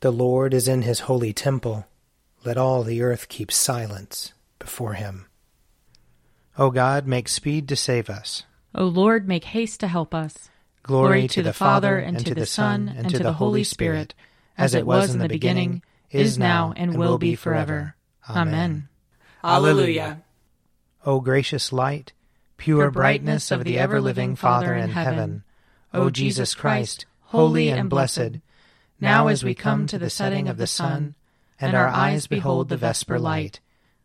The Lord is in his holy temple. Let all the earth keep silence before him. O God, make speed to save us. O Lord, make haste to help us. Glory, to the Father, and to the Son, and to the Holy Spirit, as it was in the beginning, is now, and will be forever. Amen. Alleluia. O gracious light, pure brightness of the ever living Father in heaven, O Jesus Christ, holy and blessed, now as we come to the setting of the sun, and our eyes behold the vesper light,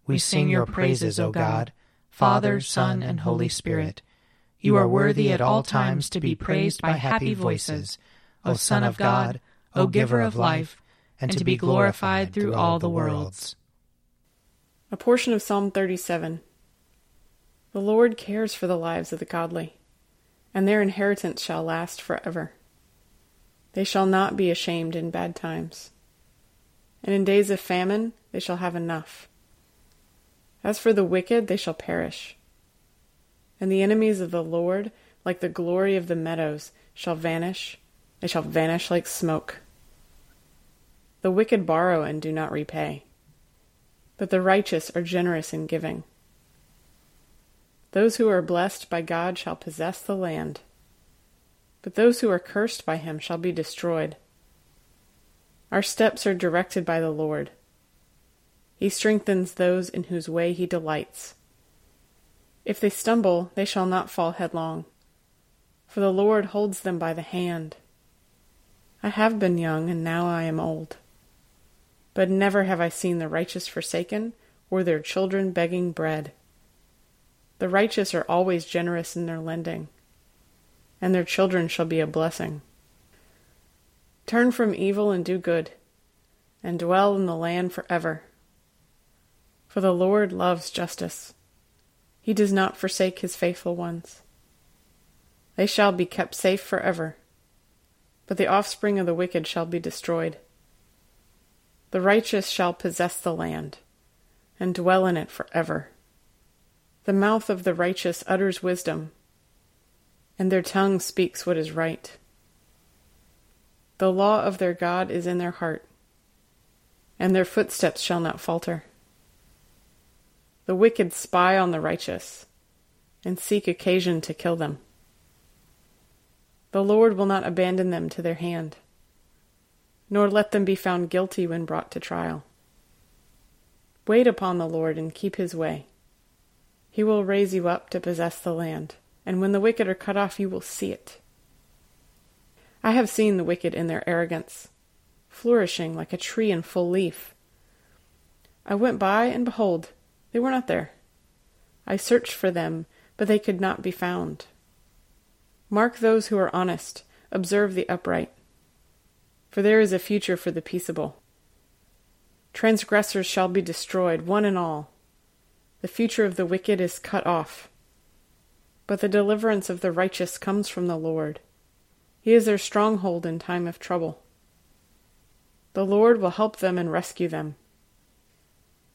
we sing your praises, O God, Father, Son, and Holy Spirit. You are worthy at all times to be praised by happy voices, O Son of God, O Giver of life, and to be glorified through all the worlds. A portion of Psalm 37. The Lord cares for the lives of the godly, and their inheritance shall last forever. They shall not be ashamed in bad times, and in days of famine they shall have enough. As for the wicked, they shall perish. And the enemies of the Lord, like the glory of the meadows, shall vanish. They shall vanish like smoke. The wicked borrow and do not repay, but the righteous are generous in giving. Those who are blessed by God shall possess the land, but those who are cursed by him shall be destroyed. Our steps are directed by the Lord. He strengthens those in whose way he delights. If they stumble, they shall not fall headlong, for the Lord holds them by the hand. I have been young, and now I am old. But never have I seen the righteous forsaken, or their children begging bread. The righteous are always generous in their lending, and their children shall be a blessing. Turn from evil and do good, and dwell in the land forever for the Lord loves justice. He does not forsake his faithful ones. They shall be kept safe forever, but the offspring of the wicked shall be destroyed. The righteous shall possess the land, and dwell in it forever. The mouth of the righteous utters wisdom, and their tongue speaks what is right. The law of their God is in their heart, and their footsteps shall not falter. The wicked spy on the righteous and seek occasion to kill them. The Lord will not abandon them to their hand, nor let them be found guilty when brought to trial. Wait upon the Lord and keep his way. He will raise you up to possess the land, and when the wicked are cut off, you will see it. I have seen the wicked in their arrogance, flourishing like a tree in full leaf. I went by, and behold, they were not there. I searched for them, but they could not be found. Mark those who are honest, observe the upright, for there is a future for the peaceable. Transgressors shall be destroyed, one and all. The future of the wicked is cut off. But the deliverance of the righteous comes from the Lord. He is their stronghold in time of trouble. The Lord will help them and rescue them.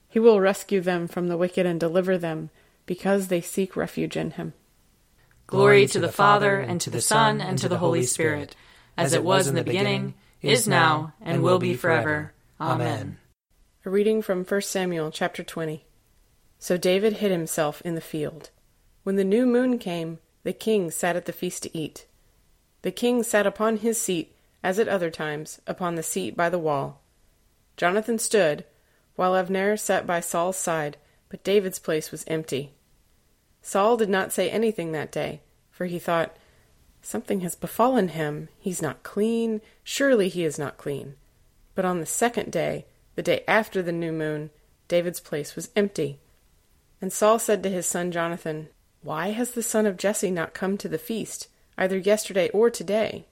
He will rescue them from the wicked and deliver them, because they seek refuge in him. Glory to the Father, and to the Son, and to the Holy Spirit, as it was in the beginning, is now, and will be forever. Amen. A reading from 1 Samuel chapter 20. So David hid himself in the field. When the new moon came, the king sat at the feast to eat. The king sat upon his seat, as at other times, upon the seat by the wall. Jonathan stood while Abner sat by Saul's side, but David's place was empty. Saul did not say anything that day, for he thought, Something has befallen him. He's not clean. Surely he is not clean. But on the second day, the day after the new moon, David's place was empty. And Saul said to his son Jonathan, Why has the son of Jesse not come to the feast, either yesterday or today?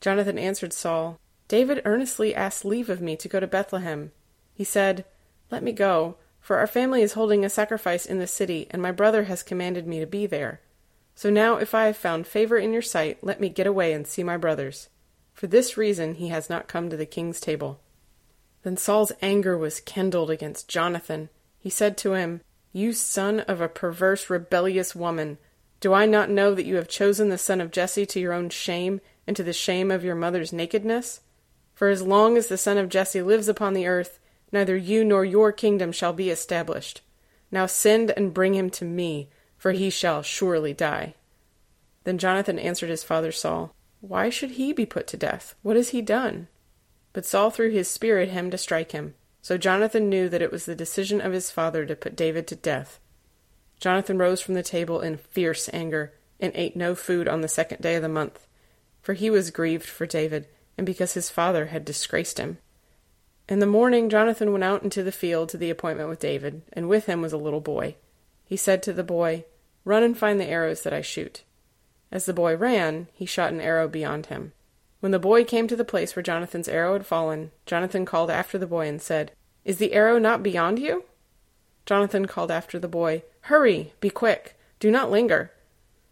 Jonathan answered Saul, David earnestly asked leave of me to go to Bethlehem he said, Let me go, for our family is holding a sacrifice in the city, and my brother has commanded me to be there. So now, if I have found favor in your sight, let me get away and see my brothers. For this reason he has not come to the king's table. Then Saul's anger was kindled against Jonathan. He said to him, You son of a perverse, rebellious woman, do I not know that you have chosen the son of Jesse to your own shame and to the shame of your mother's nakedness? For as long as the son of Jesse lives upon the earth, neither you nor your kingdom shall be established. Now send and bring him to me, for he shall surely die. Then Jonathan answered his father Saul, Why should he be put to death? What has he done? But Saul threw his spear at him to strike him. So Jonathan knew that it was the decision of his father to put David to death. Jonathan rose from the table in fierce anger, and ate no food on the second day of the month, for he was grieved for David, and because his father had disgraced him. In the morning Jonathan went out into the field to the appointment with David, and with him was a little boy. He said to the boy, Run and find the arrows that I shoot. As the boy ran, he shot an arrow beyond him. When the boy came to the place where Jonathan's arrow had fallen, Jonathan called after the boy and said, Is the arrow not beyond you? Jonathan called after the boy, Hurry, be quick, do not linger.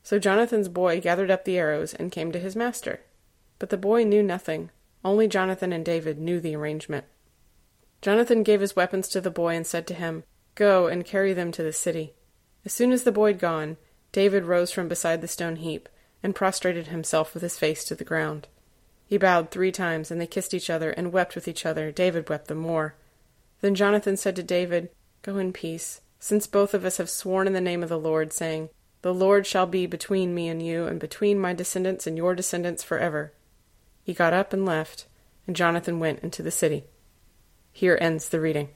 So Jonathan's boy gathered up the arrows and came to his master. But the boy knew nothing. Only Jonathan and David knew the arrangement. Jonathan gave his weapons to the boy and said to him, Go and carry them to the city. As soon as the boy had gone, David rose from beside the stone heap and prostrated himself with his face to the ground. He bowed three times, and they kissed each other and wept with each other. David wept the more. Then Jonathan said to David, Go in peace, since both of us have sworn in the name of the Lord, saying, The Lord shall be between me and you, and between my descendants and your descendants forever. He got up and left, and Jonathan went into the city. Here ends the reading.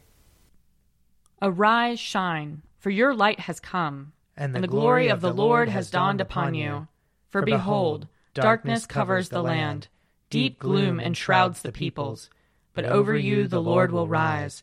Arise, shine, for your light has come, and the, and the glory, glory of the Lord has dawned upon you. For behold, darkness covers the land, deep gloom enshrouds the peoples. But over you the Lord will rise,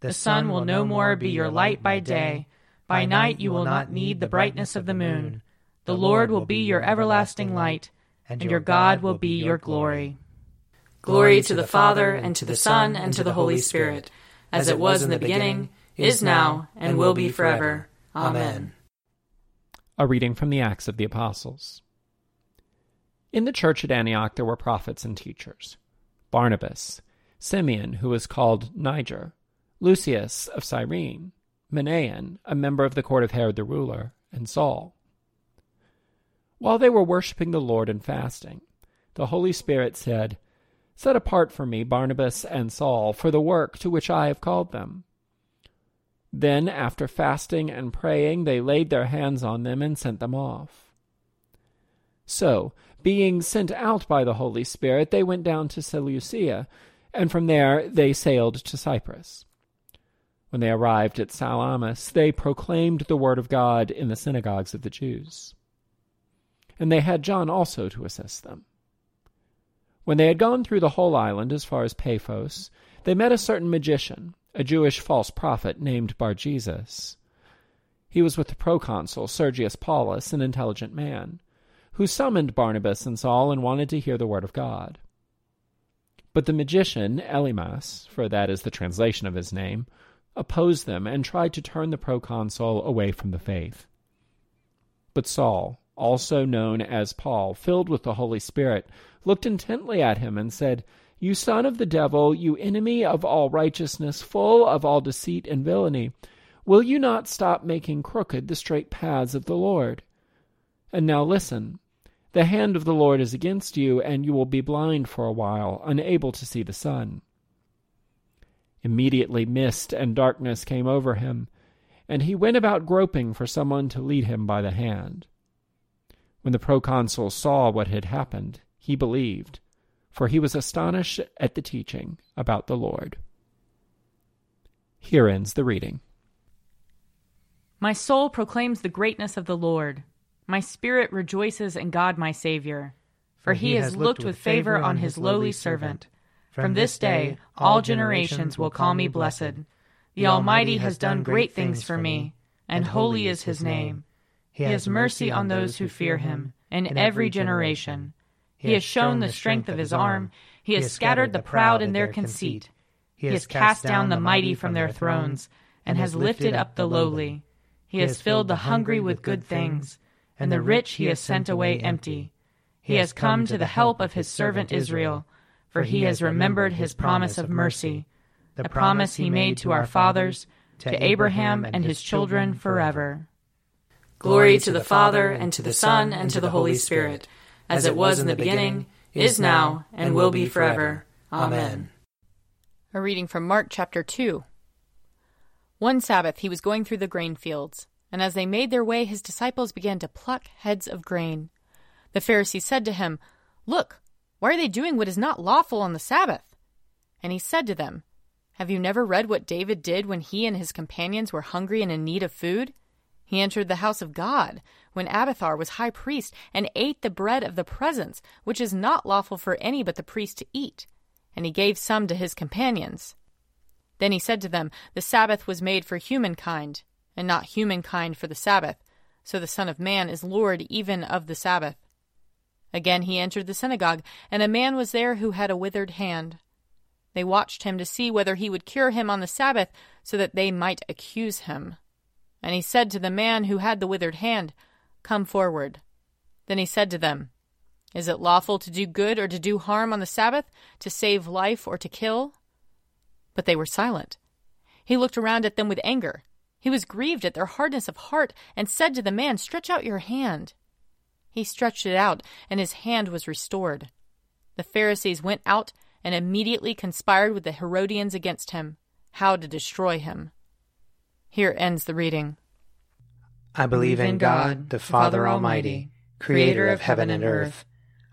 The sun will no more be your light by day. By night you will not need the brightness of the moon. The Lord will be your everlasting light, and your God will be your glory. Glory to the Father, and to the Son, and to the Holy Spirit, as it was in the beginning, is now, and will be forever. Amen. A reading from the Acts of the Apostles. In the church at Antioch there were prophets and teachers Barnabas, Simeon, who was called Niger, Lucius of Cyrene, Manaen, a member of the court of Herod the ruler, and Saul. While they were worshipping the Lord and fasting, the Holy Spirit said, Set apart for me Barnabas and Saul for the work to which I have called them. Then, after fasting and praying, they laid their hands on them and sent them off. So, being sent out by the Holy Spirit, they went down to Seleucia, and from there they sailed to Cyprus. When they arrived at Salamis, they proclaimed the word of God in the synagogues of the Jews. And they had John also to assist them. When they had gone through the whole island as far as Paphos, they met a certain magician, a Jewish false prophet named Bar Jesus. He was with the proconsul Sergius Paulus, an intelligent man, who summoned Barnabas and Saul and wanted to hear the word of God. But the magician, Elymas, for that is the translation of his name, opposed them and tried to turn the proconsul away from the faith. But Saul, also known as Paul, filled with the Holy Spirit, looked intently at him and said, You son of the devil, you enemy of all righteousness, full of all deceit and villainy, will you not stop making crooked the straight paths of the Lord? And now listen. The hand of the Lord is against you, and you will be blind for a while, unable to see the sun. Immediately mist and darkness came over him, and he went about groping for someone to lead him by the hand. When the proconsul saw what had happened, he believed, for he was astonished at the teaching about the Lord. Here ends the reading. My soul proclaims the greatness of the Lord. My spirit rejoices in God my Saviour, for he has looked with favor on his lowly servant. From this day all generations will call me blessed. The Almighty has done great things for me, and holy is his name. He has mercy on those who fear him, in every generation. He has shown the strength of his arm. He has scattered the proud in their conceit. He has cast down the mighty from their thrones, and has lifted up the lowly. He has filled the hungry with good things, and the rich he has sent away empty. He has come to the help of his servant Israel, for he has remembered his promise of mercy, the promise he made to our fathers, to Abraham and his children forever. Glory to the Father, and to the Son, and to the Holy Spirit, as it was in the beginning, is now, and will be forever. Amen. A reading from Mark chapter 2. One Sabbath he was going through the grain fields, and as they made their way, his disciples began to pluck heads of grain. The Pharisees said to him, Look, why are they doing what is not lawful on the Sabbath? And he said to them, Have you never read what David did when he and his companions were hungry and in need of food? He entered the house of God when Abiathar was high priest and ate the bread of the presence, which is not lawful for any but the priest to eat and he gave some to his companions. Then he said to them, The Sabbath was made for humankind, and not humankind for the Sabbath, so the Son of Man is Lord even of the Sabbath. Again he entered the synagogue, and a man was there who had a withered hand. They watched him to see whether he would cure him on the Sabbath, so that they might accuse him. And he said to the man who had the withered hand, Come forward. Then he said to them, is it lawful to do good or to do harm on the Sabbath, to save life or to kill? But they were silent. He looked around at them with anger. He was grieved at their hardness of heart, and said to the man, Stretch out your hand. He stretched it out, and his hand was restored. The Pharisees went out and immediately conspired with the Herodians against him, how to destroy him. Here ends the reading. I believe in God, the Father Almighty, creator of heaven and earth.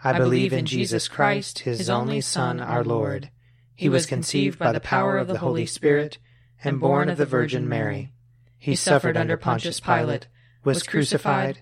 I believe in Jesus Christ, his only Son, our Lord. He was conceived by the power of the Holy Spirit and born of the Virgin Mary. He suffered under Pontius Pilate, was crucified,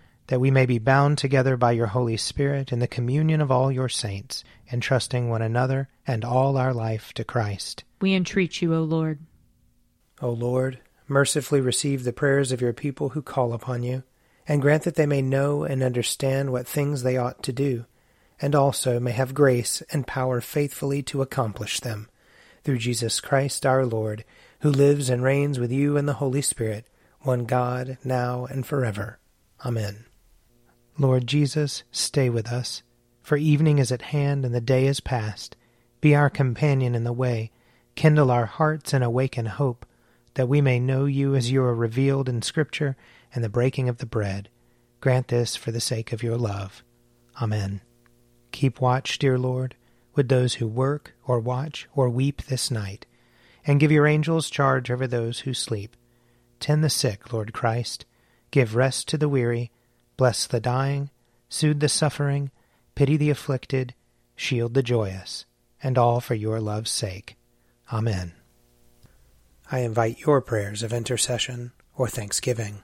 That we may be bound together by your Holy Spirit in the communion of all your saints, entrusting one another and all our life to Christ. We entreat you, O Lord. O Lord, mercifully receive the prayers of your people who call upon you, and grant that they may know and understand what things they ought to do and also may have grace and power faithfully to accomplish them. Through Jesus Christ our Lord, who lives and reigns with you in the Holy Spirit, one God, now and forever. Amen. Lord Jesus, stay with us, for evening is at hand and the day is past. Be our companion in the way, kindle our hearts and awaken hope, that we may know you as you are revealed in Scripture and the breaking of the bread. Grant this for the sake of your love. Amen. Keep watch, dear Lord, with those who work or watch or weep this night, and give your angels charge over those who sleep. Tend the sick, Lord Christ. Give rest to the weary. Bless the dying. Soothe the suffering. Pity the afflicted. Shield the joyous. And all for your love's sake. Amen. I invite your prayers of intercession or thanksgiving.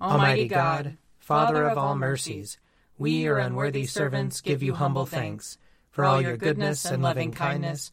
Almighty God, Father of all mercies, we, your unworthy servants, give you humble thanks for all your goodness and loving kindness